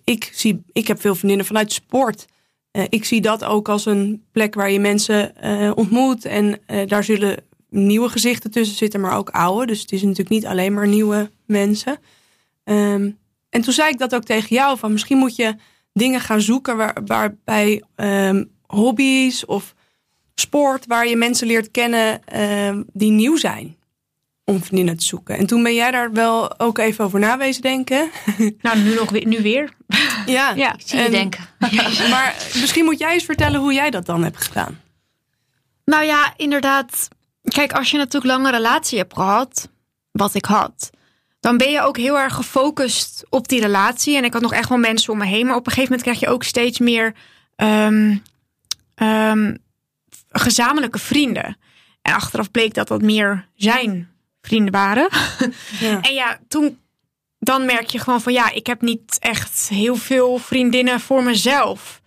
ik, zie, ik heb veel vriendinnen vanuit sport. Eh, ik zie dat ook als een plek waar je mensen eh, ontmoet. En eh, daar zullen nieuwe gezichten tussen zitten, maar ook oude. Dus het is natuurlijk niet alleen maar nieuwe mensen. Ehm, en toen zei ik dat ook tegen jou. Van misschien moet je dingen gaan zoeken waar, waarbij ehm, hobby's of sport... waar je mensen leert kennen ehm, die nieuw zijn. Om vriendinnen te zoeken. En toen ben jij daar wel ook even over nawezen denken. Nou, nu, nog weer, nu weer. Ja, Ja. Ik zie je En- denken. maar misschien moet jij eens vertellen hoe jij dat dan hebt gedaan. Nou ja, inderdaad. Kijk, als je natuurlijk lange relatie hebt gehad, wat ik had, dan ben je ook heel erg gefocust op die relatie. En ik had nog echt wel mensen om me heen, maar op een gegeven moment krijg je ook steeds meer ehm, ehm, gezamenlijke vrienden. En achteraf bleek dat dat meer zijn vrienden waren. Ja. En ja, toen dan merk je gewoon van ja, ik heb niet echt heel veel vriendinnen voor mezelf.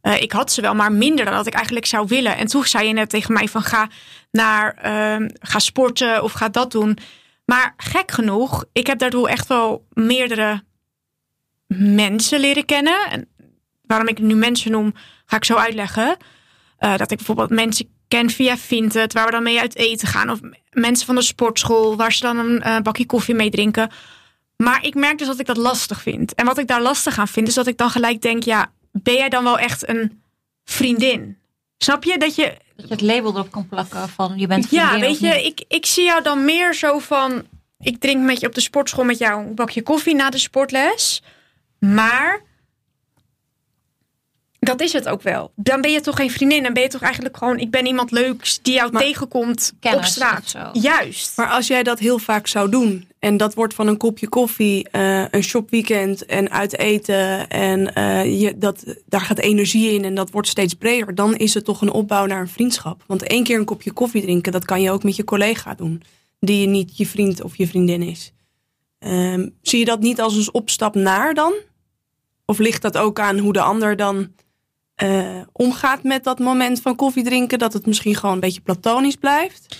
Eh, ik had ze wel, maar minder dan dat ik eigenlijk zou willen. En toen zei je net tegen mij van ga naar ehm, ga sporten of ga dat doen. Maar gek genoeg, ik heb daardoor echt wel meerdere mensen leren kennen. En waarom ik nu mensen noem, ga ik zo uitleggen. Eh, dat ik bijvoorbeeld mensen ken via Vinted, waar we dan mee uit eten gaan. Of mensen van de sportschool, waar ze dan een eh, bakje koffie mee drinken. Maar ik merk dus dat ik dat lastig vind. En wat ik daar lastig aan vind, is dat ik dan gelijk denk: ja, ben jij dan wel echt een vriendin? Snap je dat je. Dat je het label erop kan plakken van je bent Ja, vriendin weet of je, ik, ik zie jou dan meer zo van. Ik drink met je op de sportschool met jou een bakje koffie na de sportles. Maar. Dat is het ook wel. Dan ben je toch geen vriendin. Dan ben je toch eigenlijk gewoon. Ik ben iemand leuks die jou Maar- tegenkomt op straat. Juist. Maar als jij dat heel vaak zou doen En dat wordt van een kopje koffie, eh, een shopweekend en uit eten. En eh, je, dat, daar gaat energie in en dat wordt steeds breder. Dan is het toch een opbouw naar een vriendschap. Want één keer een kopje koffie drinken, dat kan je ook met je collega doen. Die niet je vriend of je vriendin is. Ehm, zie je dat niet als een opstap naar dan? Of ligt dat ook aan hoe de ander dan eh, omgaat met dat moment van koffie drinken? Dat het misschien gewoon een beetje platonisch blijft?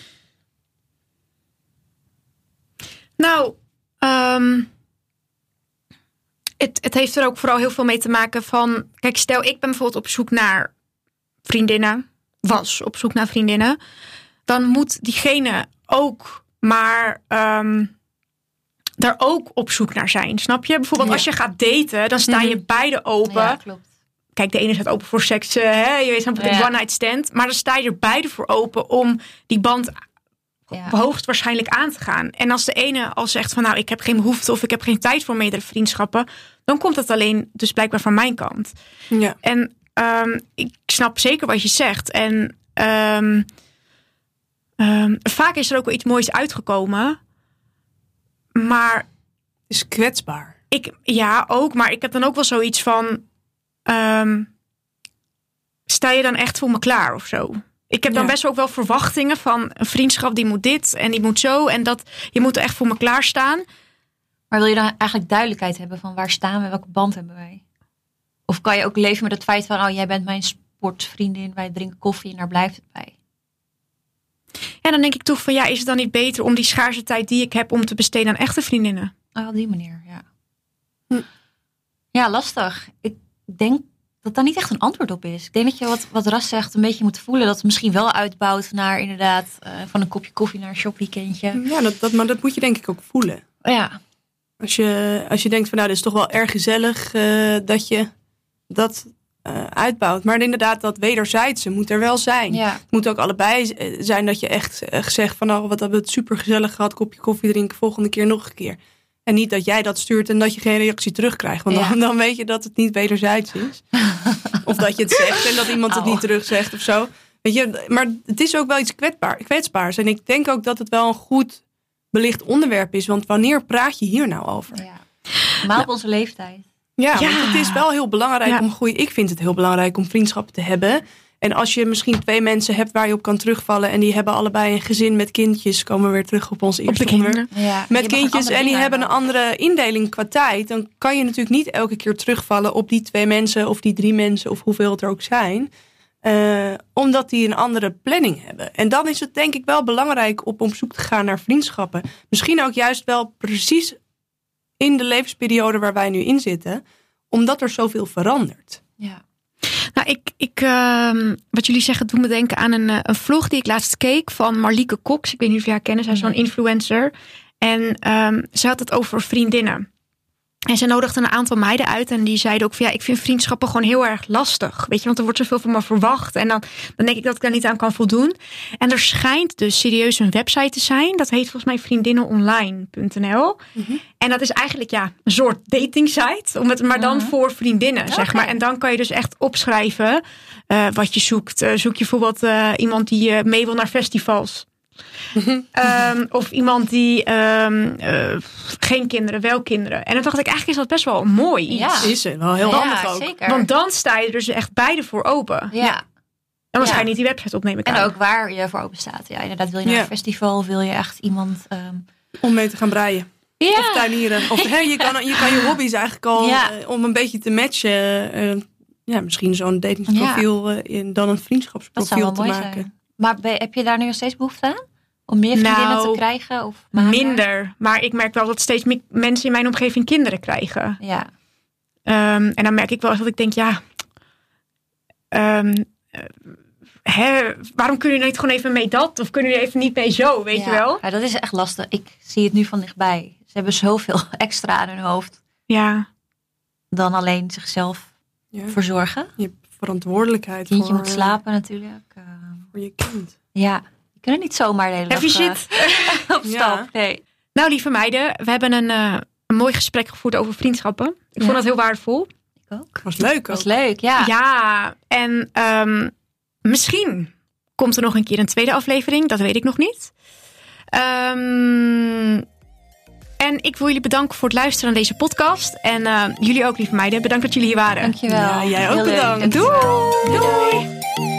Nou, ehm, het, het heeft er ook vooral heel veel mee te maken van... Kijk, stel ik ben bijvoorbeeld op zoek naar vriendinnen. Was op zoek naar vriendinnen. Dan moet diegene ook maar... ehm, daar ook op zoek naar zijn. Snap je? Bijvoorbeeld Ja. als je gaat daten, dan sta je beide open. Ja, klopt. Kijk, de ene staat open voor seks, eh, hè? je weet dan Ja. one night stand. Maar dan sta je er beide voor open om die band Ja. hoogstwaarschijnlijk aan te gaan. En als de ene al zegt van nou, ik heb geen behoefte of ik heb geen tijd voor meerdere vriendschappen, dan komt dat alleen dus blijkbaar van mijn kant. Ja. En ehm, ik snap zeker wat je zegt. En ehm, ehm, vaak is er ook wel iets moois uitgekomen. Maar Het is kwetsbaar. ik, ja, ook. Maar ik heb dan ook wel zoiets van. Ehm, sta je dan echt voor me klaar of zo? Ik heb dan Ja. best ook wel verwachtingen van een vriendschap die moet dit en die moet zo. En dat je moet echt voor me klaarstaan. Maar wil je dan eigenlijk duidelijkheid hebben van waar staan we, welke band hebben wij? Of kan je ook leven met het feit van, oh jij bent mijn sportvriendin, wij drinken koffie en daar blijft het bij? En dan denk ik toch van ja, is het dan niet beter om die schaarse tijd die ik heb om te besteden aan echte vriendinnen? Oh, op die manier, ja. Hm. Ja, lastig. Ik denk dat daar niet echt een antwoord op is. Ik denk dat je wat, wat Ras zegt een beetje moet voelen. Dat het misschien wel uitbouwt naar inderdaad eh, van een kopje koffie naar een shopweekendje. Ja, dat, dat, maar dat moet je denk ik ook voelen. Ja, Als je, als je denkt van nou, dit is toch wel erg gezellig eh, dat je dat eh, uitbouwt. Maar inderdaad, dat wederzijdse moet er wel zijn. ja. Het moet ook allebei zijn dat je echt zegt van nou, wat hebben we het super gezellig gehad, kopje koffie drinken, volgende keer nog een keer. En niet dat jij dat stuurt en dat je geen reactie terugkrijgt. Want Ja. dan, dan weet je dat het niet wederzijds is. of dat je het zegt en dat iemand het Au. niet terugzegt of zo. Weet je, maar het is ook wel iets kwetsbaar, kwetsbaars. En ik denk ook dat het wel een goed belicht onderwerp is. Want wanneer praat je hier nou over? ja. Maar op onze leeftijd. Ja, Ja. want het is wel heel belangrijk Ja. om goede. Ik vind het heel belangrijk om vriendschappen te hebben. En als je misschien twee mensen hebt waar je op kan terugvallen. en die hebben allebei een gezin met kindjes. komen we weer terug op ons eerste de onderwerp. Ja, Met kindjes en die hebben een andere indeling qua tijd. Dan kan je natuurlijk niet elke keer terugvallen op die twee mensen. of die drie mensen of hoeveel het er ook zijn. Eh, omdat die een andere planning hebben. En dan is het denk ik wel belangrijk om op zoek te gaan naar vriendschappen. Misschien ook juist wel precies in de levensperiode waar wij nu in zitten. Omdat er zoveel verandert. Ja. Nou, ik, ik, ehm, wat jullie zeggen doet me denken aan een, eh, een vlog die ik laatst keek van Marlieke Cox. Ik weet niet of jij haar kennen, zij is zo'n influencer. En ehm, ze had het over vriendinnen. En ze nodigde een aantal meiden uit en die zeiden ook van ja, ik vind vriendschappen gewoon heel erg lastig. Weet je, want er wordt zoveel van me verwacht. En dan, dan denk ik dat ik daar niet aan kan voldoen. En er schijnt dus serieus een website te zijn. Dat heet volgens mij vriendinnenonline.nl. En dat is eigenlijk ja, een soort dating site. Om het, maar dan Mhm. voor vriendinnen, zeg maar. En dan kan je dus echt opschrijven eh, wat je zoekt. Eh, zoek je bijvoorbeeld eh, iemand die mee wil naar festivals. Ehm, of iemand die ehm, eh, geen kinderen, wel kinderen. En dan dacht ik, eigenlijk is dat best wel een mooi iets. Ja. Is het wel heel handig ja, ook. zeker. Want dan sta je er dus echt beide voor open. ja. En dan Ja. ga je niet die website opnemen. En ook waar je voor open staat. Ja, inderdaad. Wil je naar Ja. een festival? Wil je echt iemand... ehm, Om mee te gaan breien. Ja. Of tuinieren. Of je, kan, je kan je hobby's eigenlijk al Ja. eh, om een beetje te matchen. eh, ja, misschien zo'n datingsprofiel eh, in, dan een Dat zou vriendschapsprofiel wel te mooi maken. zijn. Maar ben- heb je daar nu nog steeds behoefte aan? Om meer vriendinnen Nou, te krijgen? Of? Minder. Maar ik merk wel dat steeds meer mensen in mijn omgeving kinderen krijgen. Ja. Ehm, en dan merk ik wel eens dat ik denk, ja, ehm, eh, hè, waarom kunnen jullie niet gewoon even mee dat? Of kunnen jullie even niet mee zo, weet ja. je wel? Ja, dat is echt lastig. Ik zie het nu van dichtbij. Ze hebben zoveel extra aan hun hoofd Ja, dan alleen zichzelf Ja. verzorgen. Je hebt verantwoordelijkheid Kindje voor, moet eh, slapen natuurlijk. Eh, voor je kind. ja, je kunt niet zomaar de hele dag eh, shit? op Ja. stap. Nee. Nou, lieve meiden, we hebben een, eh, een mooi gesprek gevoerd over vriendschappen. Ik Ja. vond dat heel waardevol. Ik ook. Was leuk ook. Was leuk, ja. Ja, en ehm, misschien komt er nog een keer een tweede aflevering. Dat weet ik nog niet. Ehm, En ik wil jullie bedanken voor het luisteren naar deze podcast. En uh, jullie ook, lieve meiden. Bedankt dat jullie hier waren. Dankjewel. Ja, jij ook Heel leuk. bedankt. Doei! Doei.